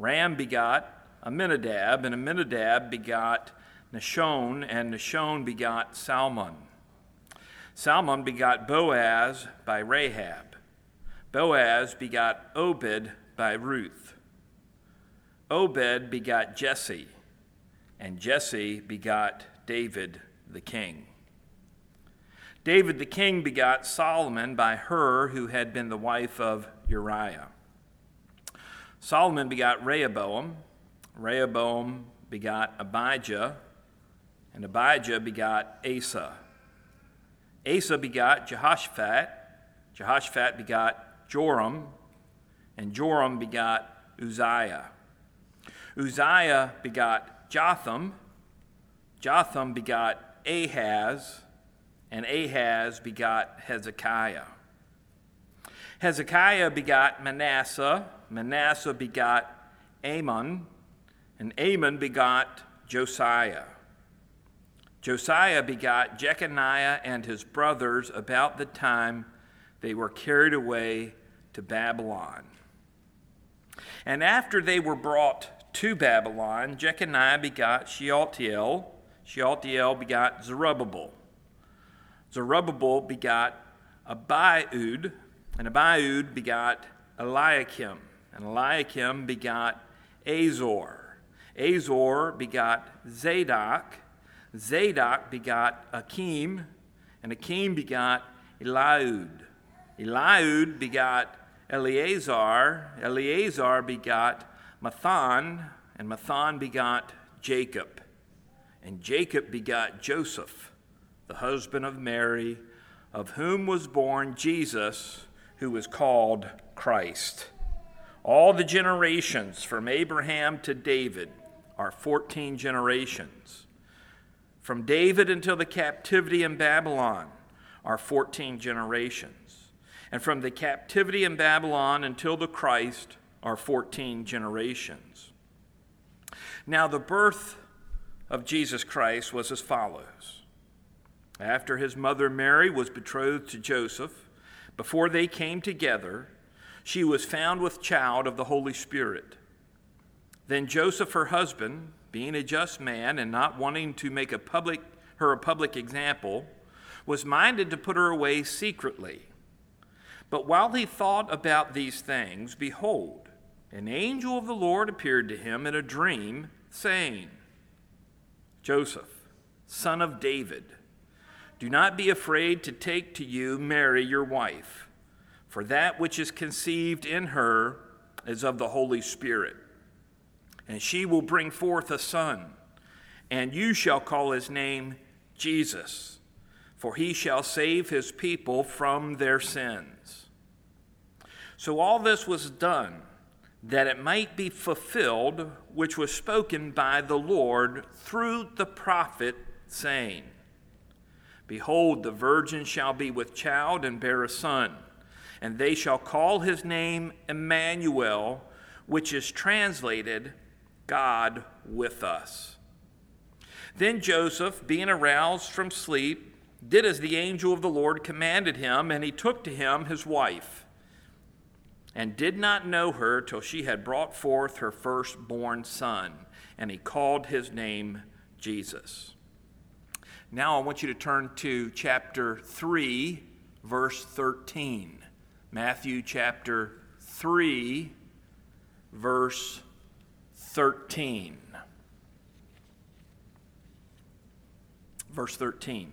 Ram begot Amminadab, and Amminadab begot Nahshon, and Nahshon begot Salmon. Salmon begot Boaz by Rahab. Boaz begot Obed by Ruth. Obed begot Jesse, and Jesse begot David the king. David the king begot Solomon by her who had been the wife of Uriah. Solomon begot Rehoboam. Rehoboam begot Abijah, and Abijah begot Asa. Asa begot Jehoshaphat. Jehoshaphat begot Joram, and Joram begot Uzziah. Uzziah begot Jotham. Jotham begot Ahaz, and Ahaz begot Hezekiah. Hezekiah begot Manasseh. Manasseh begot Amon, and Amon begot Josiah. Josiah begot Jeconiah and his brothers about the time they were carried away to Babylon. And after they were brought to Babylon, Jeconiah begot Shealtiel. Shealtiel begot Zerubbabel. Zerubbabel begot Abiud, and Abiud begot Eliakim, and Eliakim begot Azor. Azor begot Zadok, Zadok begot Akim, and Akim begot Eliud. Eliud begot Eleazar, Eleazar begot Matthan, and Matthan begot Jacob. And Jacob begot Joseph, the husband of Mary, of whom was born Jesus, who was called Christ. All the generations from Abraham to David are 14 generations. From David until the captivity in Babylon are 14 generations. And from the captivity in Babylon until the Christ are 14 generations. Now, the birth of Jesus Christ was as follows. After his mother Mary was betrothed to Joseph, before they came together, she was found with child of the Holy Spirit. Then Joseph, her husband, being a just man and not wanting to make a public, her a public example, was minded to put her away secretly. But while he thought about these things, behold, an angel of the Lord appeared to him in a dream, saying, Joseph, son of David, do not be afraid to take to you Mary, your wife, for that which is conceived in her is of the Holy Spirit and she will bring forth a son, and you shall call his name Jesus, for he shall save his people from their sins. So all this was done that it might be fulfilled, which was spoken by the Lord through the prophet, saying, Behold, the virgin shall be with child and bear a son, and they shall call his name Emmanuel, which is translated God with us. Then Joseph, being aroused from sleep, did as the angel of the Lord commanded him, and he took to him his wife, and did not know her till she had brought forth her firstborn son, and he called his name Jesus. Now I want you to turn to chapter 3, verse 13. Matthew chapter 3, verse 13. Verse 13.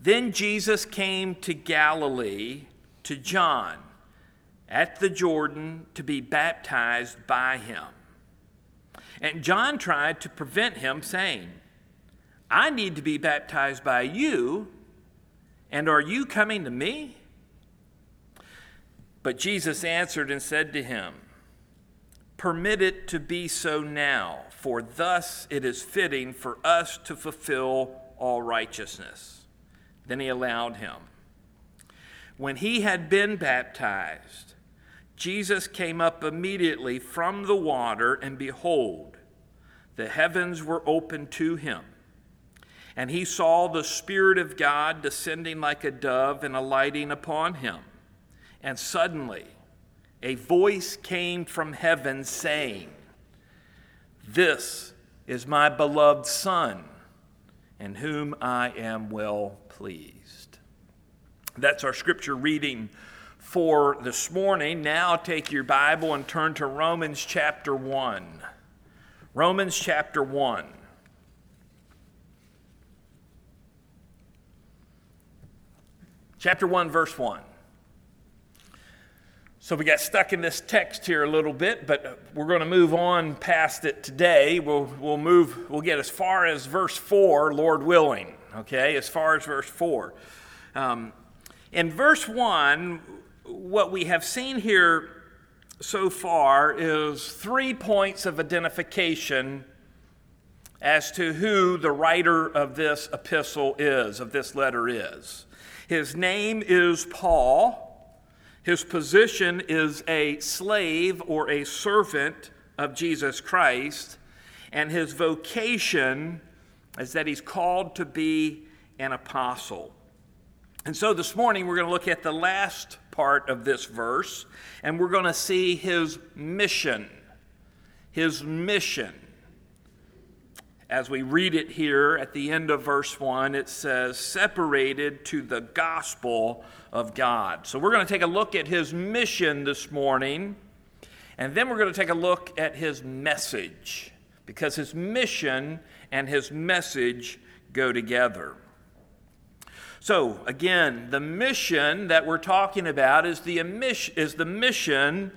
Then Jesus came to Galilee to John at the Jordan to be baptized by him. And John tried to prevent him, saying, I need to be baptized by you, and are you coming to me? But Jesus answered and said to him, Permit it to be so now, for thus it is fitting for us to fulfill all righteousness. Then he allowed him. When he had been baptized, Jesus came up immediately from the water, and behold, the heavens were opened to him. And he saw the Spirit of God descending like a dove and alighting upon him. And suddenly, a voice came from heaven saying, This is my beloved Son, in whom I am well pleased. That's our scripture reading for this morning. Now take your Bible and turn to Romans chapter 1. Romans chapter 1. Chapter 1, verse 1. So we got stuck in this text here a little bit, but we're going to move on past it today. We'll, we'll move, we'll get as far as verse 4, Lord willing, okay, as far as verse 4. Um, in verse 1, what we have seen here so far is three points of identification as to who the writer of this epistle is, of this letter is. His name is Paul. His position is a slave or a servant of Jesus Christ, and his vocation is that he's called to be an apostle. And so this morning we're going to look at the last part of this verse, and we're going to see his mission. His mission. As we read it here at the end of verse 1, it says, separated to the gospel of God. So we're going to take a look at his mission this morning, and then we're going to take a look at his message, because his mission and his message go together. So, again, the mission that we're talking about is the, is the mission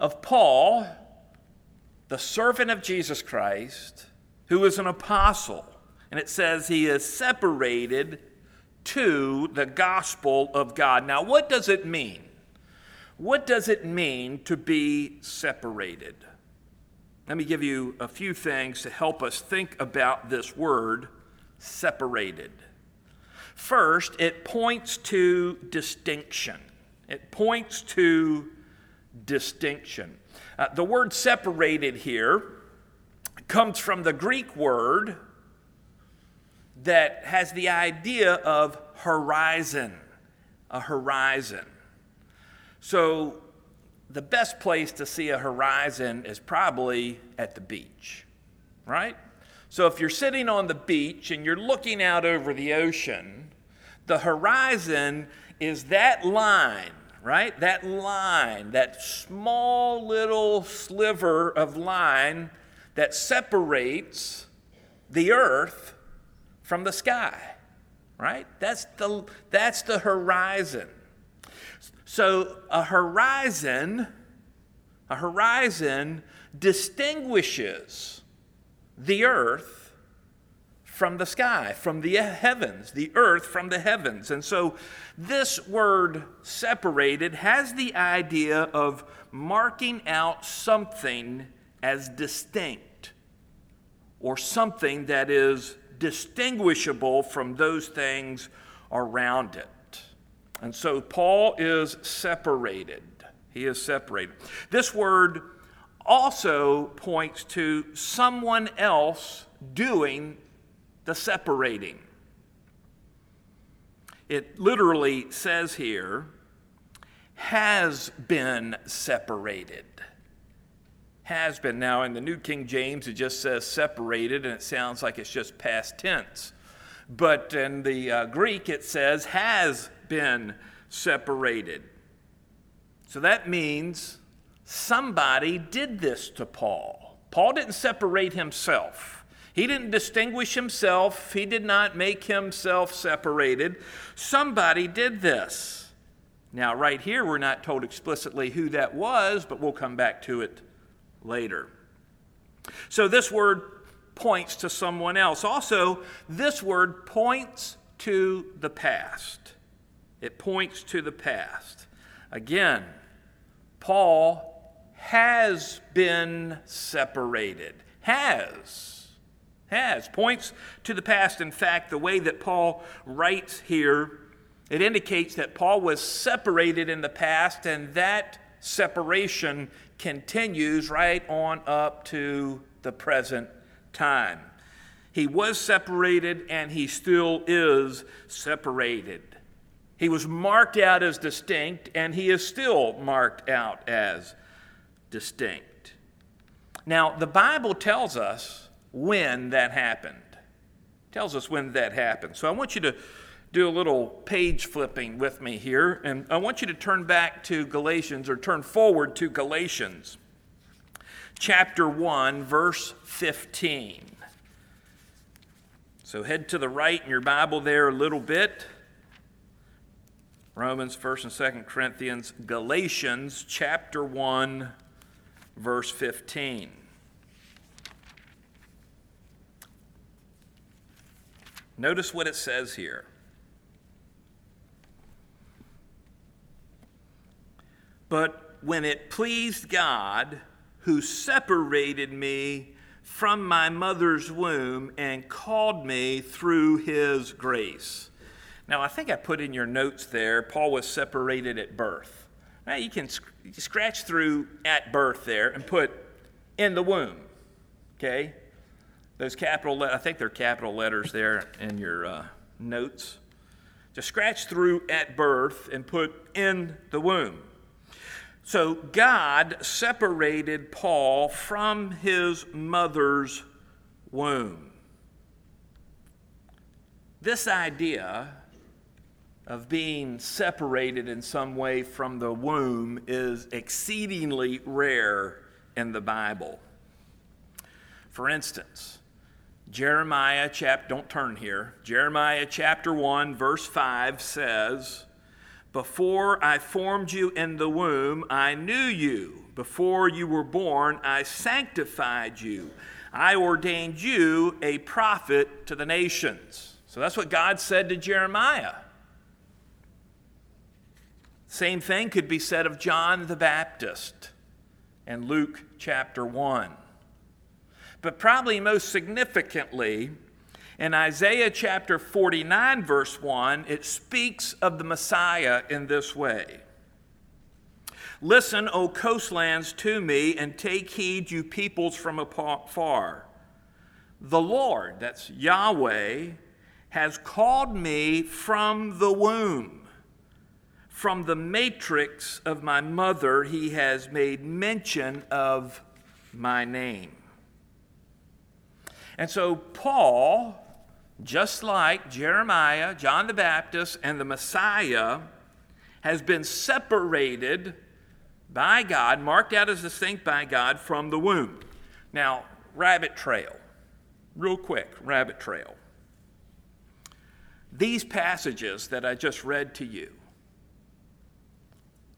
of Paul, the servant of Jesus Christ who is an apostle. And it says he is separated to the gospel of God. Now, what does it mean? What does it mean to be separated? Let me give you a few things to help us think about this word, separated. First, it points to distinction. It points to distinction. Uh, the word separated here comes from the Greek word that has the idea of horizon, a horizon. So, the best place to see a horizon is probably at the beach, right? So, if you're sitting on the beach and you're looking out over the ocean, the horizon is that line, right? That line, that small little sliver of line that separates the earth from the sky, right? That's the, that's the horizon. So a horizon, a horizon distinguishes the earth from the sky, from the heavens, the earth from the heavens. And so this word separated has the idea of marking out something as distinct or something that is distinguishable from those things around it. And so Paul is separated. He is separated. This word also points to someone else doing the separating. It literally says here, has been separated has been. Now, in the New King James, it just says separated, and it sounds like it's just past tense. But in the uh, Greek, it says has been separated. So that means somebody did this to Paul. Paul didn't separate himself. He didn't distinguish himself. He did not make himself separated. Somebody did this. Now, right here, we're not told explicitly who that was, but we'll come back to it later. So this word points to someone else. Also, this word points to the past. It points to the past. Again, Paul has been separated. Has. Has. Points to the past. In fact, the way that Paul writes here, it indicates that Paul was separated in the past, and that separation continues right on up to the present time. He was separated and he still is separated. He was marked out as distinct and he is still marked out as distinct. Now, the Bible tells us when that happened. Tells us when that happened. So I want you to do a little page flipping with me here, and I want you to turn back to Galatians or turn forward to Galatians chapter 1, verse 15. So head to the right in your Bible there a little bit. Romans, 1st and 2nd Corinthians, Galatians chapter 1, verse 15. Notice what it says here. But when it pleased God, who separated me from my mother's womb and called me through his grace. Now, I think I put in your notes there, Paul was separated at birth. Now, you can scratch through at birth there and put in the womb, okay? Those capital, I think they're capital letters there in your uh, notes. Just scratch through at birth and put in the womb. So God separated Paul from his mother's womb. This idea of being separated in some way from the womb is exceedingly rare in the Bible. For instance, Jeremiah chapter don't turn here. Jeremiah chapter 1 verse 5 says, before I formed you in the womb, I knew you. Before you were born, I sanctified you. I ordained you a prophet to the nations. So that's what God said to Jeremiah. Same thing could be said of John the Baptist in Luke chapter 1. But probably most significantly, in Isaiah chapter 49, verse 1, it speaks of the Messiah in this way Listen, O coastlands, to me, and take heed, you peoples from afar. The Lord, that's Yahweh, has called me from the womb. From the matrix of my mother, he has made mention of my name. And so, Paul just like Jeremiah, John the Baptist, and the Messiah, has been separated by God, marked out as distinct by God from the womb. Now, rabbit trail, real quick, rabbit trail. These passages that I just read to you,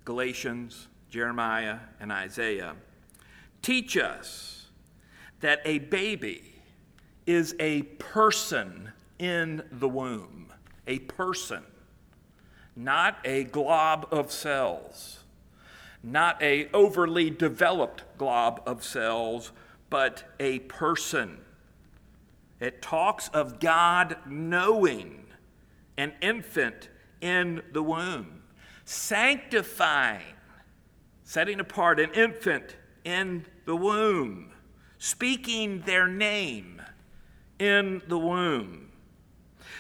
Galatians, Jeremiah, and Isaiah, teach us that a baby is a person in the womb, a person, not a glob of cells, not a overly developed glob of cells, but a person. It talks of God knowing an infant in the womb, sanctifying, setting apart an infant in the womb, speaking their name in the womb.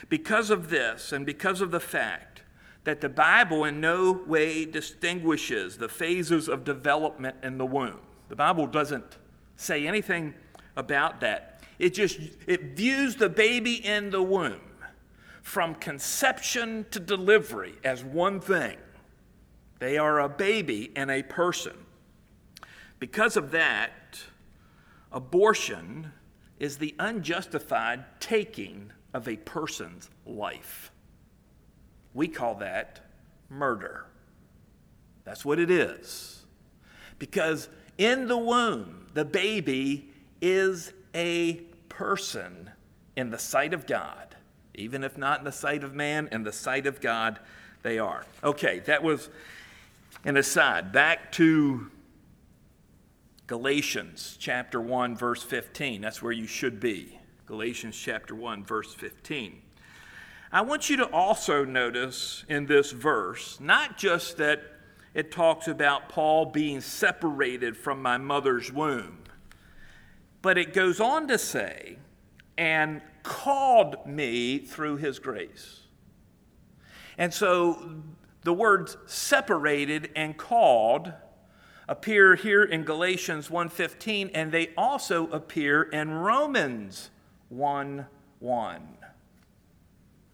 Because of this, and because of the fact that the Bible in no way distinguishes the phases of development in the womb, the Bible doesn't say anything about that. It just it views the baby in the womb from conception to delivery as one thing. They are a baby and a person. Because of that, abortion is the unjustified taking of a person's life. We call that murder. That's what it is. Because in the womb, the baby is a person in the sight of God. Even if not in the sight of man, in the sight of God, they are. Okay, that was an aside. Back to Galatians chapter 1 verse 15. That's where you should be. Galatians chapter 1 verse 15. I want you to also notice in this verse not just that it talks about Paul being separated from my mother's womb, but it goes on to say, and called me through his grace. And so the words separated and called appear here in Galatians 1:15 and they also appear in Romans 1:1.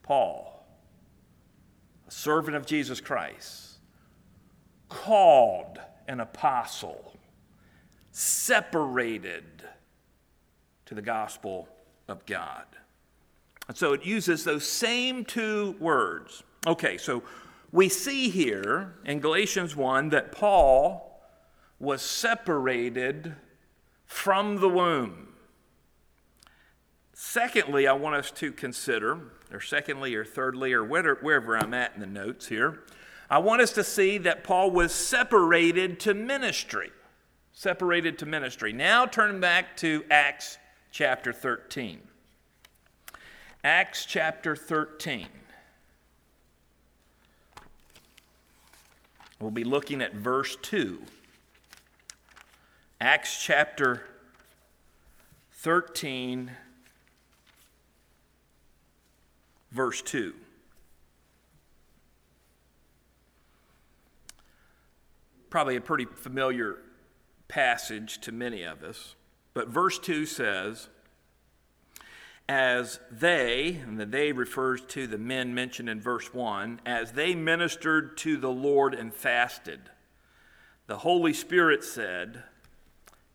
Paul, a servant of Jesus Christ, called an apostle, separated to the gospel of God. And so it uses those same two words. Okay, so we see here in Galatians 1 that Paul was separated from the womb. Secondly, I want us to consider, or secondly, or thirdly, or wherever I'm at in the notes here, I want us to see that Paul was separated to ministry. Separated to ministry. Now turn back to Acts chapter 13. Acts chapter 13. We'll be looking at verse 2. Acts chapter 13, verse 2. Probably a pretty familiar passage to many of us, but verse 2 says, as they, and the they refers to the men mentioned in verse 1, as they ministered to the Lord and fasted, the Holy Spirit said,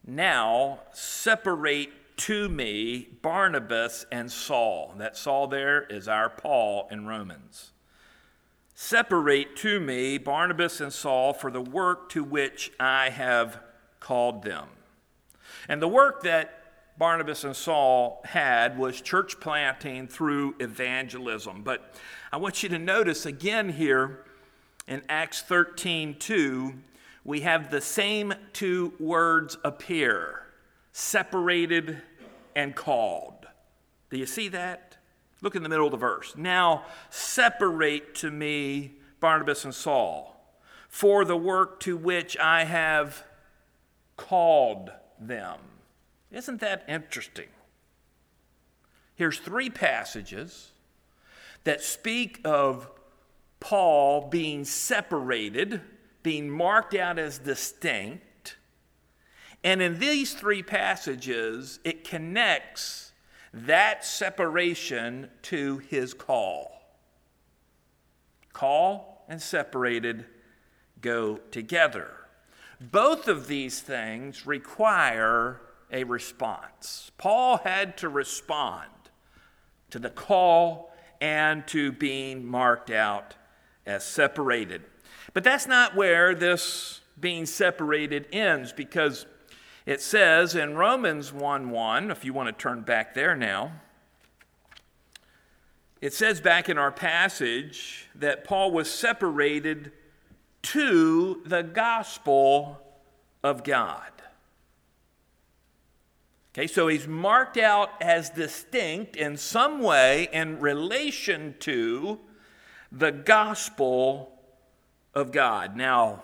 now separate to me Barnabas and Saul. That Saul there is our Paul in Romans. Separate to me Barnabas and Saul for the work to which I have called them. And the work that Barnabas and Saul had was church planting through evangelism. But I want you to notice again here in Acts 13 2 we have the same two words appear separated and called. Do you see that? Look in the middle of the verse. Now separate to me Barnabas and Saul for the work to which I have called them. Isn't that interesting? Here's three passages that speak of Paul being separated being marked out as distinct. And in these three passages, it connects that separation to his call. Call and separated go together. Both of these things require a response. Paul had to respond to the call and to being marked out as separated. But that's not where this being separated ends because it says in Romans 1 1, if you want to turn back there now, it says back in our passage that Paul was separated to the gospel of God. Okay, so he's marked out as distinct in some way in relation to the gospel of God. Now,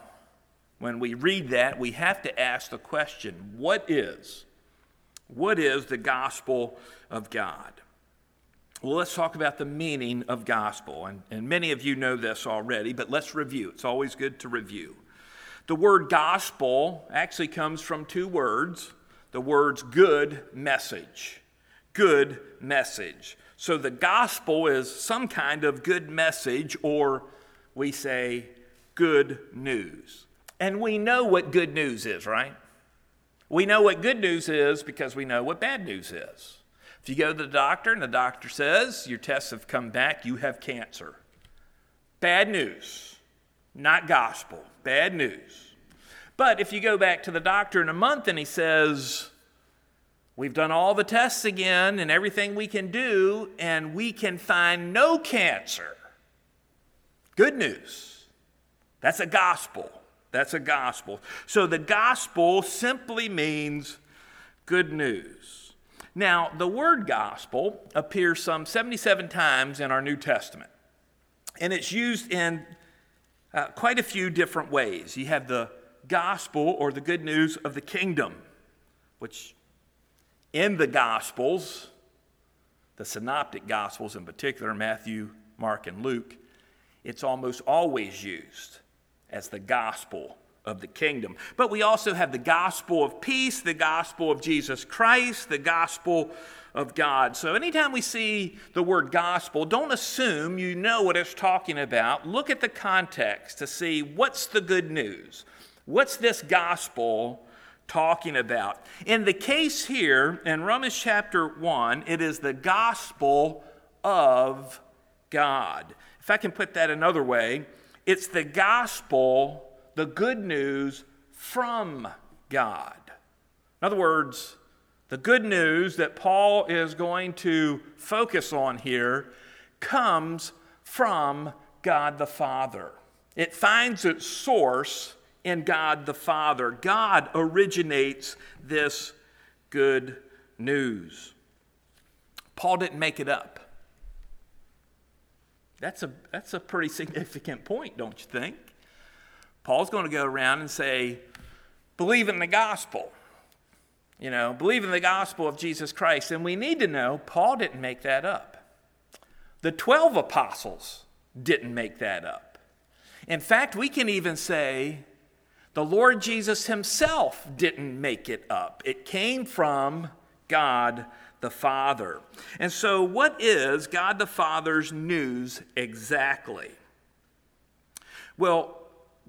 when we read that, we have to ask the question what is? What is the gospel of God? Well, let's talk about the meaning of gospel. And, and many of you know this already, but let's review. It's always good to review. The word gospel actually comes from two words the words good message. Good message. So the gospel is some kind of good message, or we say good news. And we know what good news is, right? We know what good news is because we know what bad news is. If you go to the doctor and the doctor says your tests have come back, you have cancer. Bad news, not gospel, bad news. But if you go back to the doctor in a month and he says, We've done all the tests again and everything we can do, and we can find no cancer. Good news. That's a gospel. That's a gospel. So the gospel simply means good news. Now, the word gospel appears some 77 times in our New Testament, and it's used in uh, quite a few different ways. You have the gospel or the good news of the kingdom, which in the gospels, the synoptic gospels in particular, Matthew, Mark, and Luke, it's almost always used as the gospel of the kingdom. But we also have the gospel of peace, the gospel of Jesus Christ, the gospel of God. So anytime we see the word gospel, don't assume you know what it's talking about. Look at the context to see what's the good news. What's this gospel talking about? In the case here, in Romans chapter 1, it is the gospel of God. If I can put that another way, it's the gospel the good news from God. In other words, the good news that Paul is going to focus on here comes from God the Father. It finds its source in God the Father. God originates this good news. Paul didn't make it up. That's a, that's a pretty significant point, don't you think? Paul's going to go around and say, believe in the gospel. You know, believe in the gospel of Jesus Christ. And we need to know Paul didn't make that up. The 12 apostles didn't make that up. In fact, we can even say the Lord Jesus himself didn't make it up. It came from God the Father. And so, what is God the Father's news exactly? Well,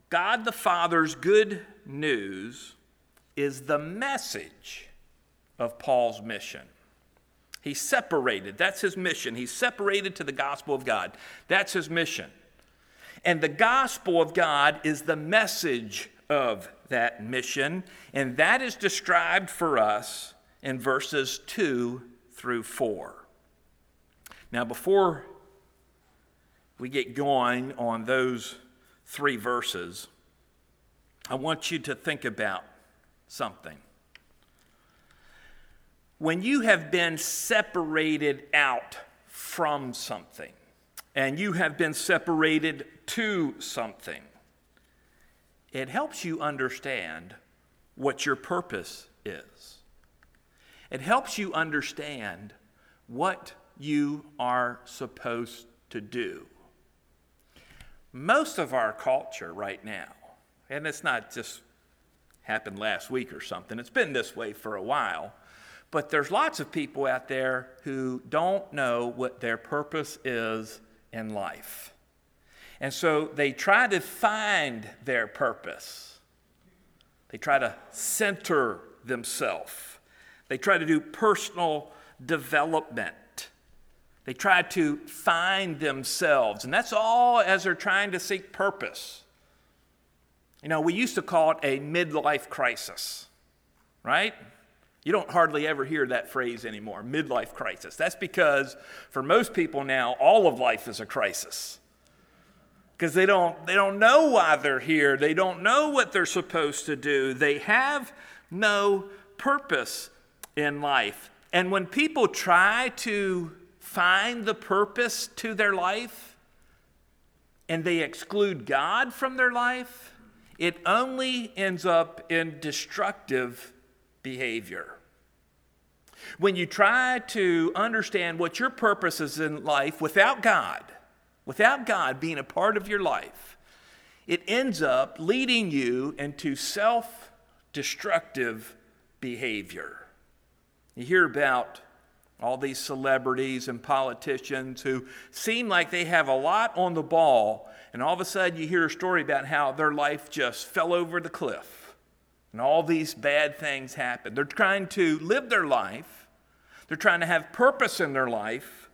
God the Father's good news is the message of Paul's mission. He separated. That's his mission. He's separated to the gospel of God. That's his mission. And the gospel of God is the message of that mission. And that is described for us in verses 2 through 4. Now, before we get going on those three verses, I want you to think about something. When you have been separated out from something, and you have been separated to something, it helps you understand what your purpose is. It helps you understand what you are supposed to do most of our culture right now, and it's not just happened last week or something, it's been this way for a while, but there's lots of people out there who don't know what their purpose is in life. And so they try to find their purpose. They try to center themselves. They try to do personal development. They try to find themselves, and that's all as they're trying to seek purpose. You know, we used to call it a midlife crisis, right? You don't hardly ever hear that phrase anymore, midlife crisis. That's because for most people now, all of life is a crisis. Because they don't, they don't know why they're here. They don't know what they're supposed to do. They have no purpose in life. And when people try to find the purpose to their life and they exclude God from their life, it only ends up in destructive behavior. When you try to understand what your purpose is in life without God, without God being a part of your life, it ends up leading you into self destructive behavior. You hear about all these celebrities and politicians who seem like they have a lot on the ball, and all of a sudden you hear a story about how their life just fell over the cliff and all these bad things happen. They're trying to live their life, they're trying to have purpose in their life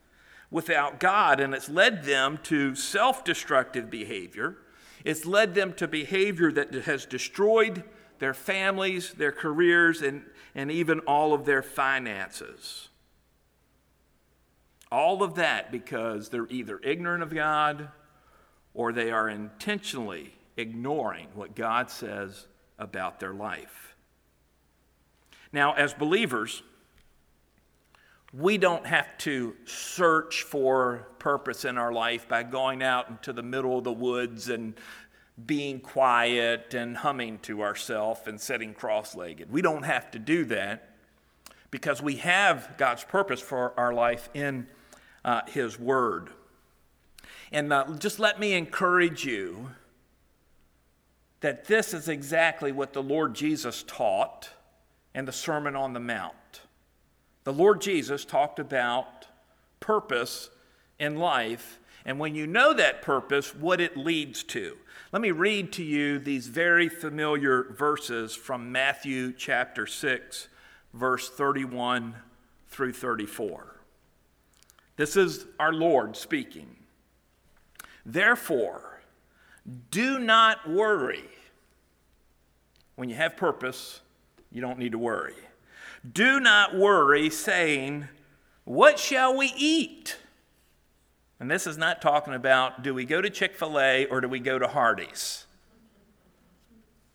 without God, and it's led them to self destructive behavior. It's led them to behavior that has destroyed their families, their careers, and, and even all of their finances. All of that because they're either ignorant of God or they are intentionally ignoring what God says about their life. Now, as believers, we don't have to search for purpose in our life by going out into the middle of the woods and being quiet and humming to ourselves and sitting cross legged. We don't have to do that because we have God's purpose for our life in uh, His Word. And uh, just let me encourage you that this is exactly what the Lord Jesus taught in the Sermon on the Mount. The Lord Jesus talked about purpose in life, and when you know that purpose, what it leads to. Let me read to you these very familiar verses from Matthew chapter 6, verse 31 through 34. This is our Lord speaking. Therefore, do not worry. When you have purpose, you don't need to worry. Do not worry, saying, What shall we eat? And this is not talking about do we go to Chick fil A or do we go to Hardee's?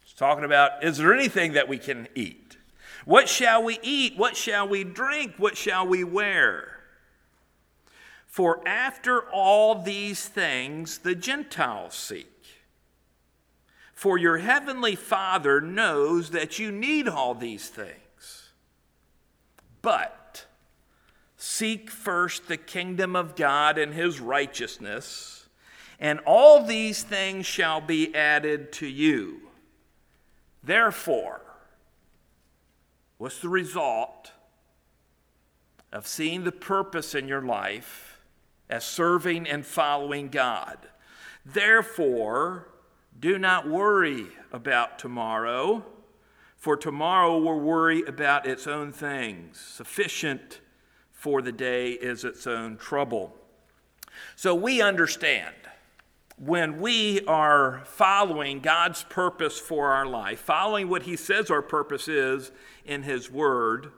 It's talking about is there anything that we can eat? What shall we eat? What shall we drink? What shall we wear? For after all these things the Gentiles seek. For your heavenly Father knows that you need all these things. But seek first the kingdom of God and his righteousness, and all these things shall be added to you. Therefore, what's the result of seeing the purpose in your life as serving and following God? Therefore, do not worry about tomorrow, for tomorrow will worry about its own things. Sufficient for the day is its own trouble. So we understand when we are following God's purpose for our life, following what He says our purpose is in His Word,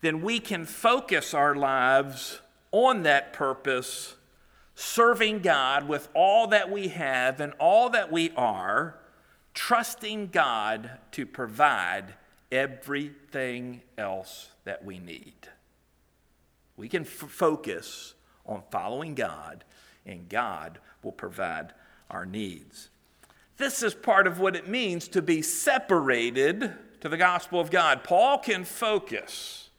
then we can focus our lives on that purpose serving God with all that we have and all that we are, trusting God to provide everything else that we need. We can f- focus on following God, and God will provide our needs. This is part of what it means to be separated to the gospel of God. Paul can focus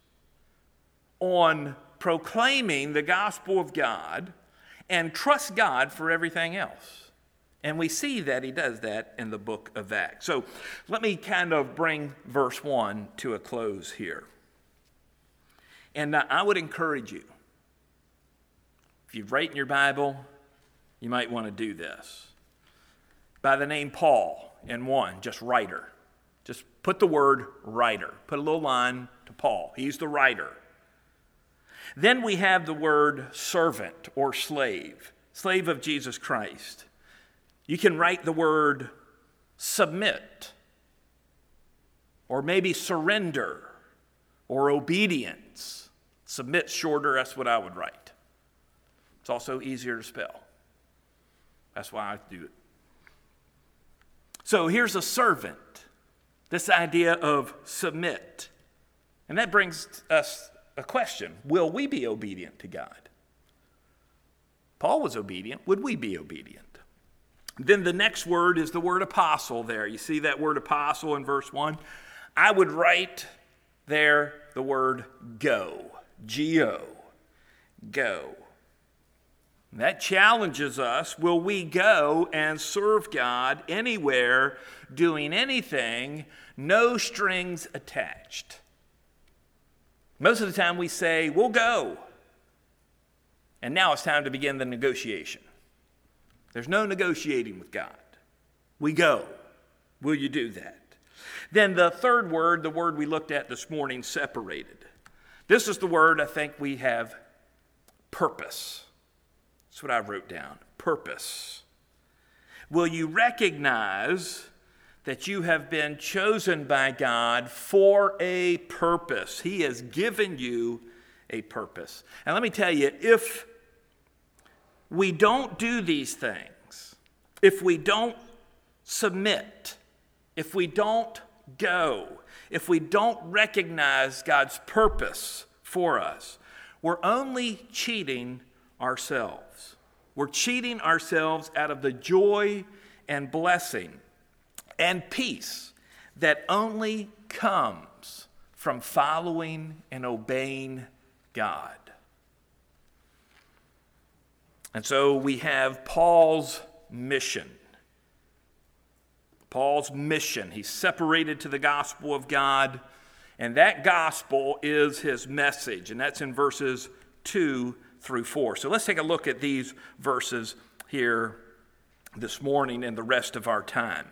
on proclaiming the gospel of God and trust God for everything else. And we see that he does that in the book of Acts. So let me kind of bring verse 1 to a close here. And I would encourage you, if you've written your Bible, you might want to do this. By the name Paul in one, just writer. Just put the word writer. Put a little line to Paul. He's the writer. Then we have the word servant or slave, slave of Jesus Christ. You can write the word submit, or maybe surrender, or obedience. Submit shorter, that's what I would write. It's also easier to spell. That's why I do it. So here's a servant, this idea of submit. And that brings us a question Will we be obedient to God? Paul was obedient. Would we be obedient? Then the next word is the word apostle there. You see that word apostle in verse 1? I would write there the word go. G O. Go. That challenges us. Will we go and serve God anywhere, doing anything, no strings attached? Most of the time we say, we'll go. And now it's time to begin the negotiation. There's no negotiating with God. We go. Will you do that? Then the third word, the word we looked at this morning, separated. This is the word I think we have purpose. That's what I wrote down purpose. Will you recognize that you have been chosen by God for a purpose. He has given you a purpose. And let me tell you, if we don't do these things, if we don't submit, if we don't go, if we don't recognize God's purpose for us, we're only cheating ourselves. We're cheating ourselves out of the joy and blessing and peace that only comes from following and obeying God. And so we have Paul's mission. Paul's mission. He's separated to the gospel of God, and that gospel is his message, and that's in verses 2 through 4. So let's take a look at these verses here this morning and the rest of our time.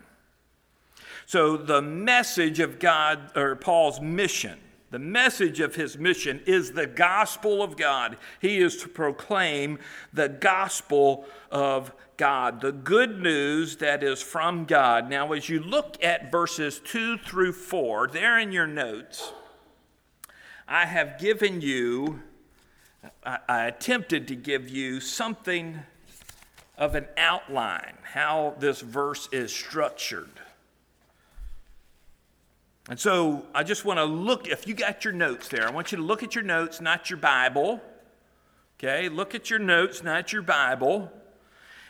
So the message of God or Paul's mission, the message of his mission is the gospel of God. He is to proclaim the gospel of God, the good news that is from God. Now, as you look at verses 2 through 4, there in your notes, I have given you, I, I attempted to give you something of an outline, how this verse is structured. And so I just want to look, if you got your notes there, I want you to look at your notes, not your Bible. Okay, look at your notes, not your Bible.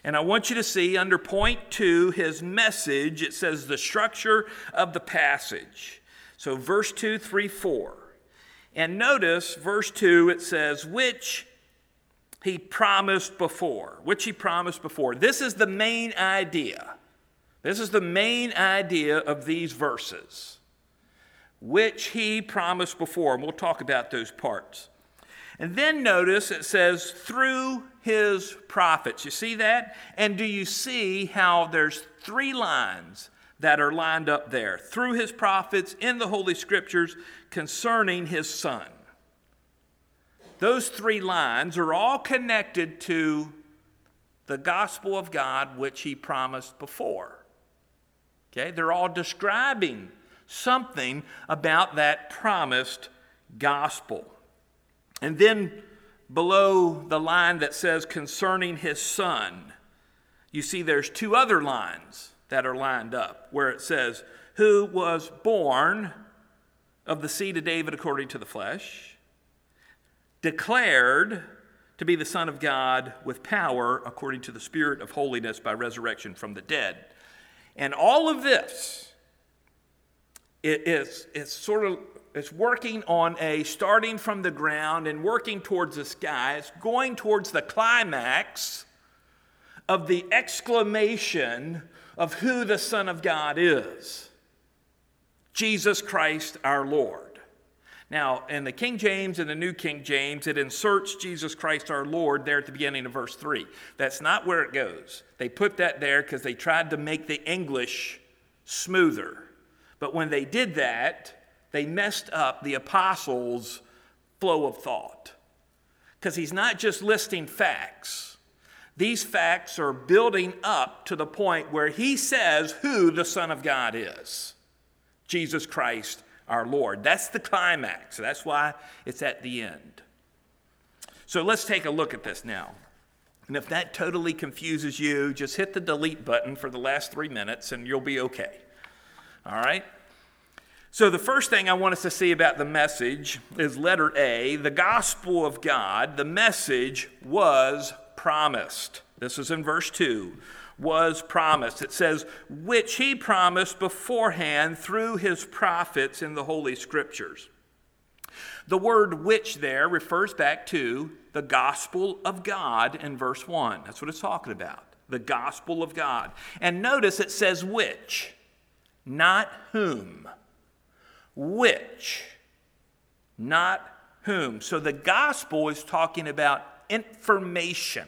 And I want you to see under point two, his message, it says the structure of the passage. So verse 2, 3, 4. And notice verse 2, it says, which he promised before. Which he promised before. This is the main idea. This is the main idea of these verses. Which he promised before. And we'll talk about those parts. And then notice it says, through his prophets. You see that? And do you see how there's three lines that are lined up there? Through his prophets in the Holy Scriptures concerning his son. Those three lines are all connected to the gospel of God which he promised before. Okay? They're all describing something about that promised gospel. And then below the line that says concerning his son, you see there's two other lines that are lined up where it says, Who was born of the seed of David according to the flesh, declared to be the Son of God with power according to the Spirit of holiness by resurrection from the dead. And all of this it is it's sort of it's working on a starting from the ground and working towards the sky. It's going towards the climax of the exclamation of who the Son of God is Jesus Christ our Lord. Now, in the King James and the New King James, it inserts Jesus Christ our Lord there at the beginning of verse 3. That's not where it goes. They put that there because they tried to make the English smoother. But when they did that, they messed up the apostles' flow of thought. Because he's not just listing facts, these facts are building up to the point where he says who the Son of God is Jesus Christ our Lord. That's the climax. That's why it's at the end. So let's take a look at this now. And if that totally confuses you, just hit the delete button for the last three minutes and you'll be okay. All right? So, the first thing I want us to see about the message is letter A the gospel of God, the message was promised. This is in verse 2. Was promised. It says, which he promised beforehand through his prophets in the Holy Scriptures. The word which there refers back to the gospel of God in verse 1. That's what it's talking about. The gospel of God. And notice it says which, not whom which, not whom. So the gospel is talking about information.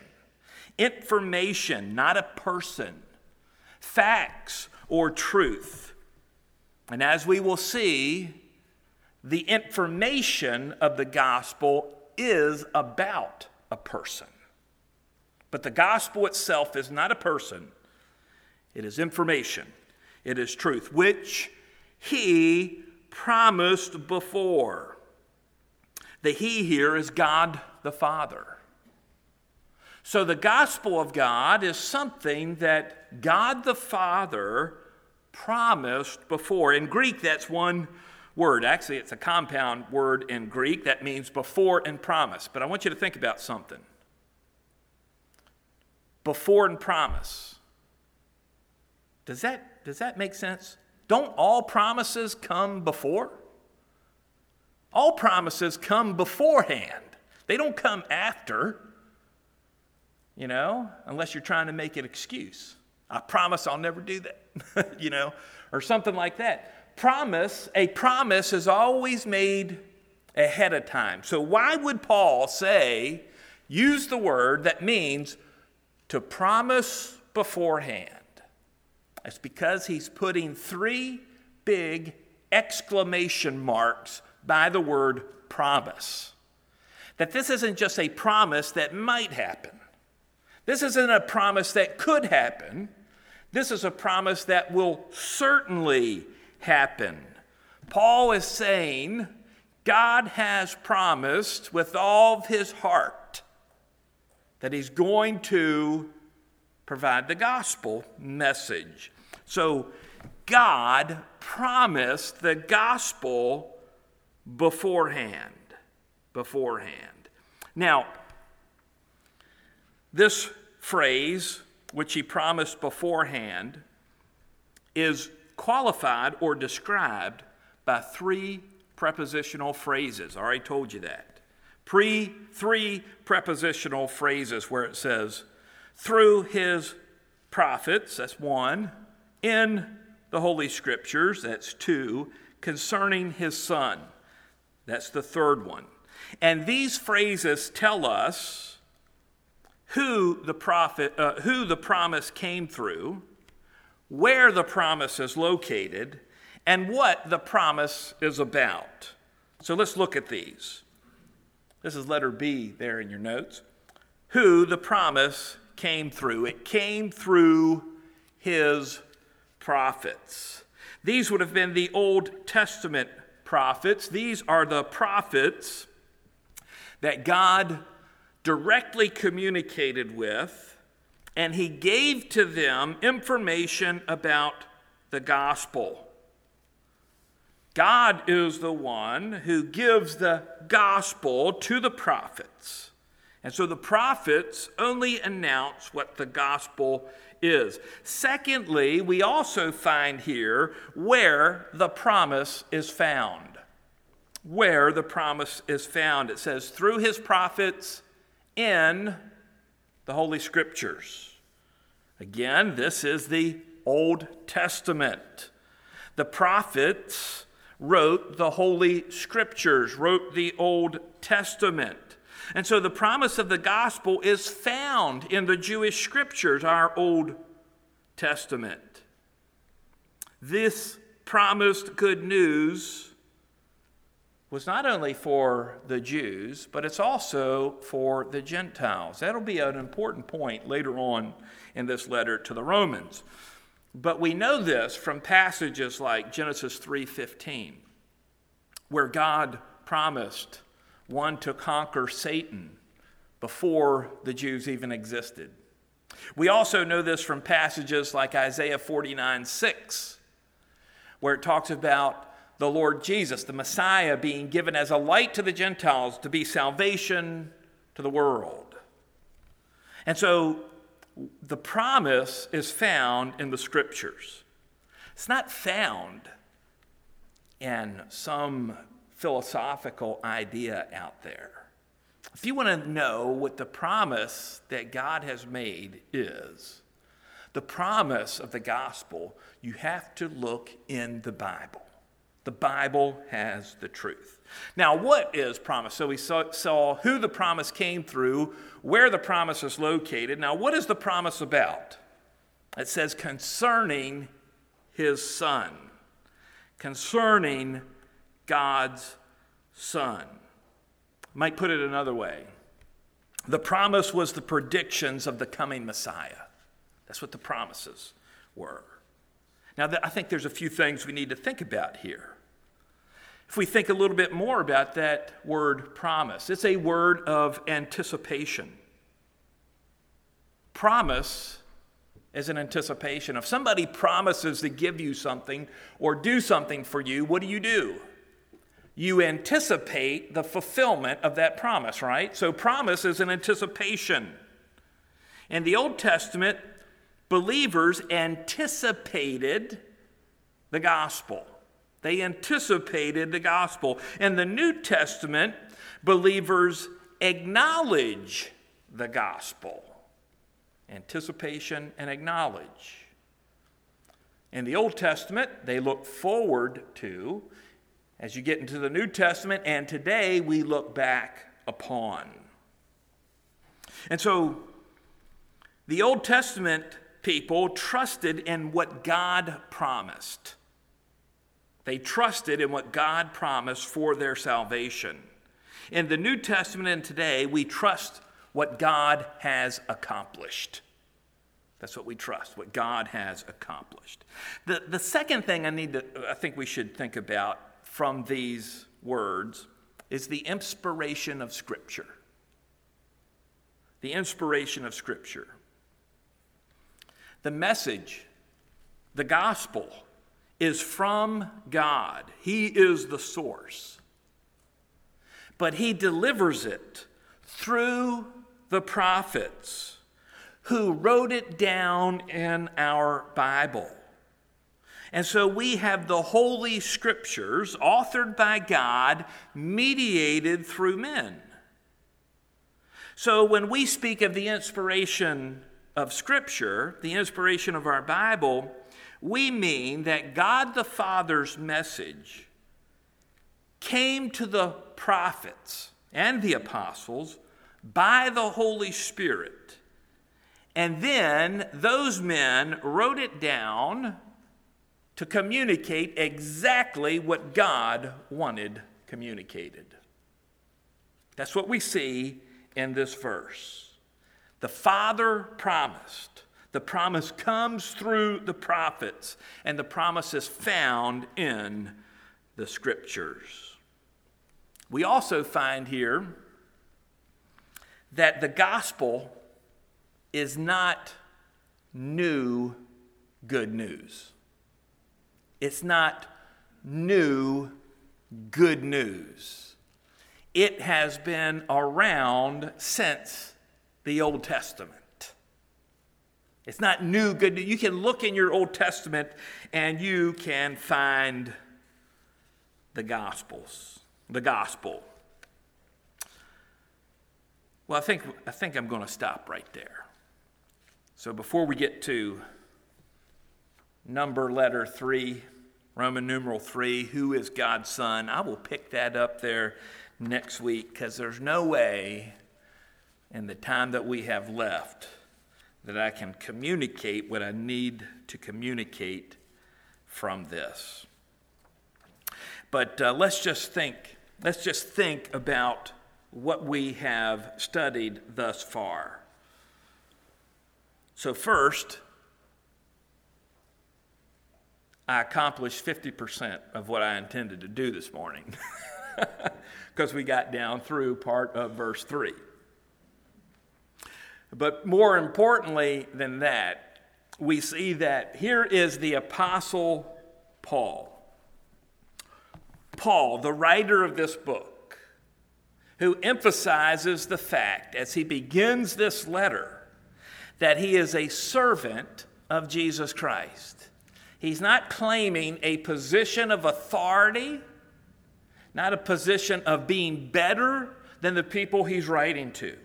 Information, not a person. Facts or truth. And as we will see, the information of the gospel is about a person. But the gospel itself is not a person, it is information, it is truth, which he promised before. The He here is God the Father. So the gospel of God is something that God the Father promised before. In Greek, that's one word. Actually, it's a compound word in Greek that means before and promise. But I want you to think about something. Before and promise. Does that, does that make sense? Don't all promises come before? All promises come beforehand, they don't come after, you know, unless you're trying to make an excuse. I promise I'll never do that, you know, or something like that. Promise, a promise is always made ahead of time. So, why would Paul say, use the word that means to promise beforehand? It's because he's putting three big exclamation marks by the word promise. That this isn't just a promise that might happen. This isn't a promise that could happen. This is a promise that will certainly happen. Paul is saying God has promised with all of his heart that he's going to provide the gospel message. So, God promised the gospel beforehand. Beforehand. Now, this phrase, which he promised beforehand, is qualified or described by three prepositional phrases. I already told you that. Pre three prepositional phrases where it says, through his prophets, that's one, in the Holy Scriptures, that's two, concerning his son, that's the third one. And these phrases tell us who the prophet, uh, who the promise came through, where the promise is located, and what the promise is about. So let's look at these. This is letter B there in your notes. Who the promise came through. It came through his prophets. These would have been the Old Testament prophets. These are the prophets that God directly communicated with, and he gave to them information about the gospel. God is the one who gives the gospel to the prophets. And so the prophets only announce what the gospel is. Secondly, we also find here where the promise is found. Where the promise is found. It says, through his prophets in the Holy Scriptures. Again, this is the Old Testament. The prophets wrote the Holy Scriptures, wrote the Old Testament. And so the promise of the gospel is found in the Jewish Scriptures, our Old Testament. This promised good news was not only for the Jews, but it's also for the Gentiles. That'll be an important point later on in this letter to the Romans. But we know this from passages like Genesis 3:15, where God promised one to conquer Satan before the Jews even existed. We also know this from passages like Isaiah 49 6, where it talks about the Lord Jesus, the Messiah, being given as a light to the Gentiles to be salvation to the world. And so the promise is found in the scriptures. It's not found in some philosophical idea out there. If you want to know what the promise that God has made is, the promise of the gospel, you have to look in the Bible. The Bible has the truth. Now, what is promise? So we saw, saw, who the promise came through, where the promise is located. Now, what is the promise about? It says concerning his son, concerning God's son. I might put it another way. The promise was the predictions of the coming Messiah. That's what the promises were. Now, I think there's a few things we need to think about here. If we think a little bit more about that word promise, it's a word of anticipation. Promise is an anticipation. If somebody promises to give you something or do something for you, what do you do? You anticipate the fulfillment of that promise, right? So, promise is an anticipation. In the Old Testament, believers anticipated the gospel. They anticipated the gospel. In the New Testament, believers acknowledge the gospel. anticipation, and acknowledge. In the Old Testament, they look forward to. As you get into the New Testament, and today we look back upon. And so the Old Testament people trusted in what God promised. They trusted in what God promised for their salvation. In the New Testament and today, we trust what God has accomplished. That's what we trust, what God has accomplished. The, the second thing I need to, I think we should think about from these words is the inspiration of Scripture. The inspiration of Scripture. The message, the gospel, is from God. He is the source. But He delivers it through the prophets who wrote it down in our Bible. And so we have the Holy Scriptures, authored by God, mediated through men. So when we speak of the inspiration of Scripture, the inspiration of our Bible, we mean that God the Father's message came to the prophets and the apostles by the Holy Spirit. And then those men wrote it down to communicate exactly what God wanted communicated. That's what we see in this verse. The Father promised. The promise comes through the prophets, and the promise is found in the scriptures. We also find here that the gospel is not new good news. It's not new good news. It has been around since the Old Testament. It's not new good news. You can look in your Old Testament and you can find the Gospels, the Gospel. Well, I think, I think I'm going to stop right there. So before we get to number letter three, Roman numeral three, who is God's Son, I will pick that up there next week because there's no way in the time that we have left that I can communicate what I need to communicate from this. But uh, let's just think, let's just think about what we have studied thus far. So, first, I accomplished 50% of what I intended to do this morning because we got down through part of verse 3. But more importantly than that, we see that here is the Apostle Paul. Paul, the writer of this book, who emphasizes the fact as he begins this letter that he is a servant of Jesus Christ. He's not claiming a position of authority, not a position of being better than the people he's writing to.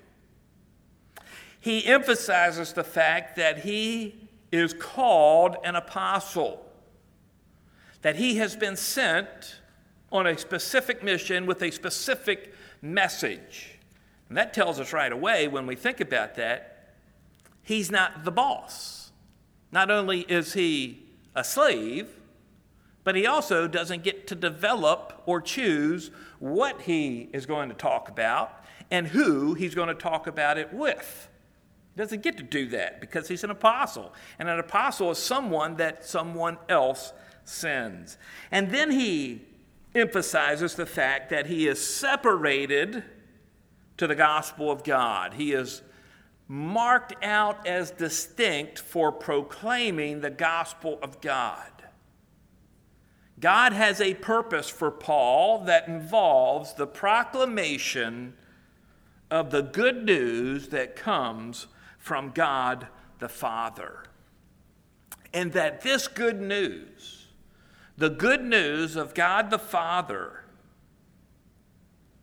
He emphasizes the fact that he is called an apostle, that he has been sent on a specific mission with a specific message. And that tells us right away when we think about that, he's not the boss. Not only is he a slave, but he also doesn't get to develop or choose what he is going to talk about and who he's going to talk about it with. He doesn't get to do that because he's an apostle. And an apostle is someone that someone else sends. And then he emphasizes the fact that he is separated to the gospel of God. He is marked out as distinct for proclaiming the gospel of God. God has a purpose for Paul that involves the proclamation of the good news that comes from God the Father. And that this good news, the good news of God the Father,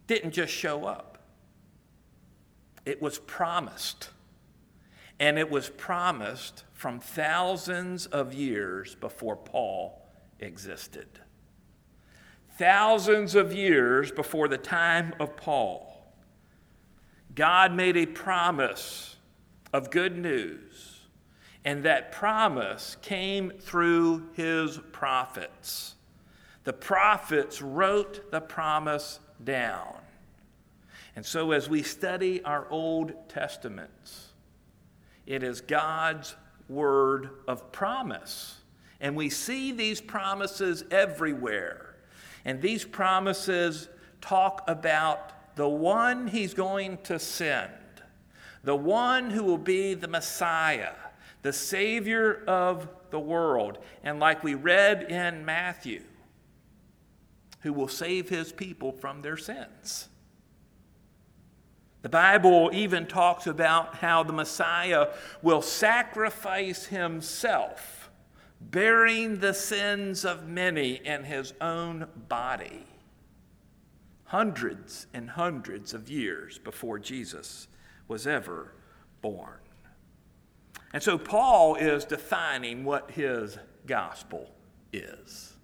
didn't just show up, it was promised And it was promised from thousands of years before Paul existed. Thousands of years before the time of Paul, God made a promise of good news, and that promise came through his prophets. The prophets wrote the promise down. And so, as we study our Old Testaments, it is God's word of promise. And we see these promises everywhere. And these promises talk about the one he's going to send, the one who will be the Messiah, the Savior of the world. And like we read in Matthew, who will save his people from their sins. The Bible even talks about how the Messiah will sacrifice himself, bearing the sins of many in his own body, hundreds and hundreds of years before Jesus was ever born. And so Paul is defining what his gospel is.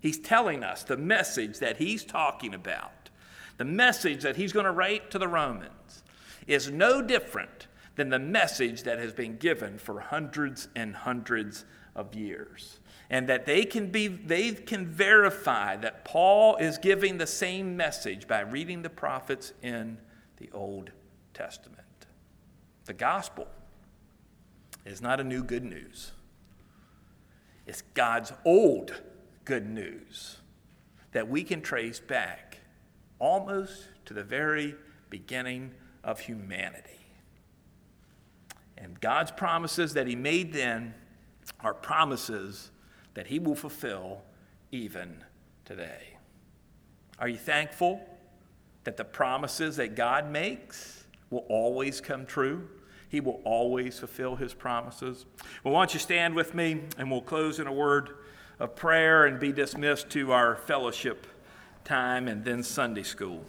He's telling us the message that he's talking about the message that he's going to write to the Romans is no different than the message that has been given for hundreds and hundreds of years. And that they can be they can verify that Paul is giving the same message by reading the prophets in the Old Testament. The gospel is not a new good news. It's God's old good news that we can trace back almost to the very beginning of humanity. And God's promises that He made then are promises that He will fulfill even today. Are you thankful that the promises that God makes will always come true? He will always fulfill His promises. Well, why don't you stand with me and we'll close in a word of prayer and be dismissed to our fellowship time and then Sunday school.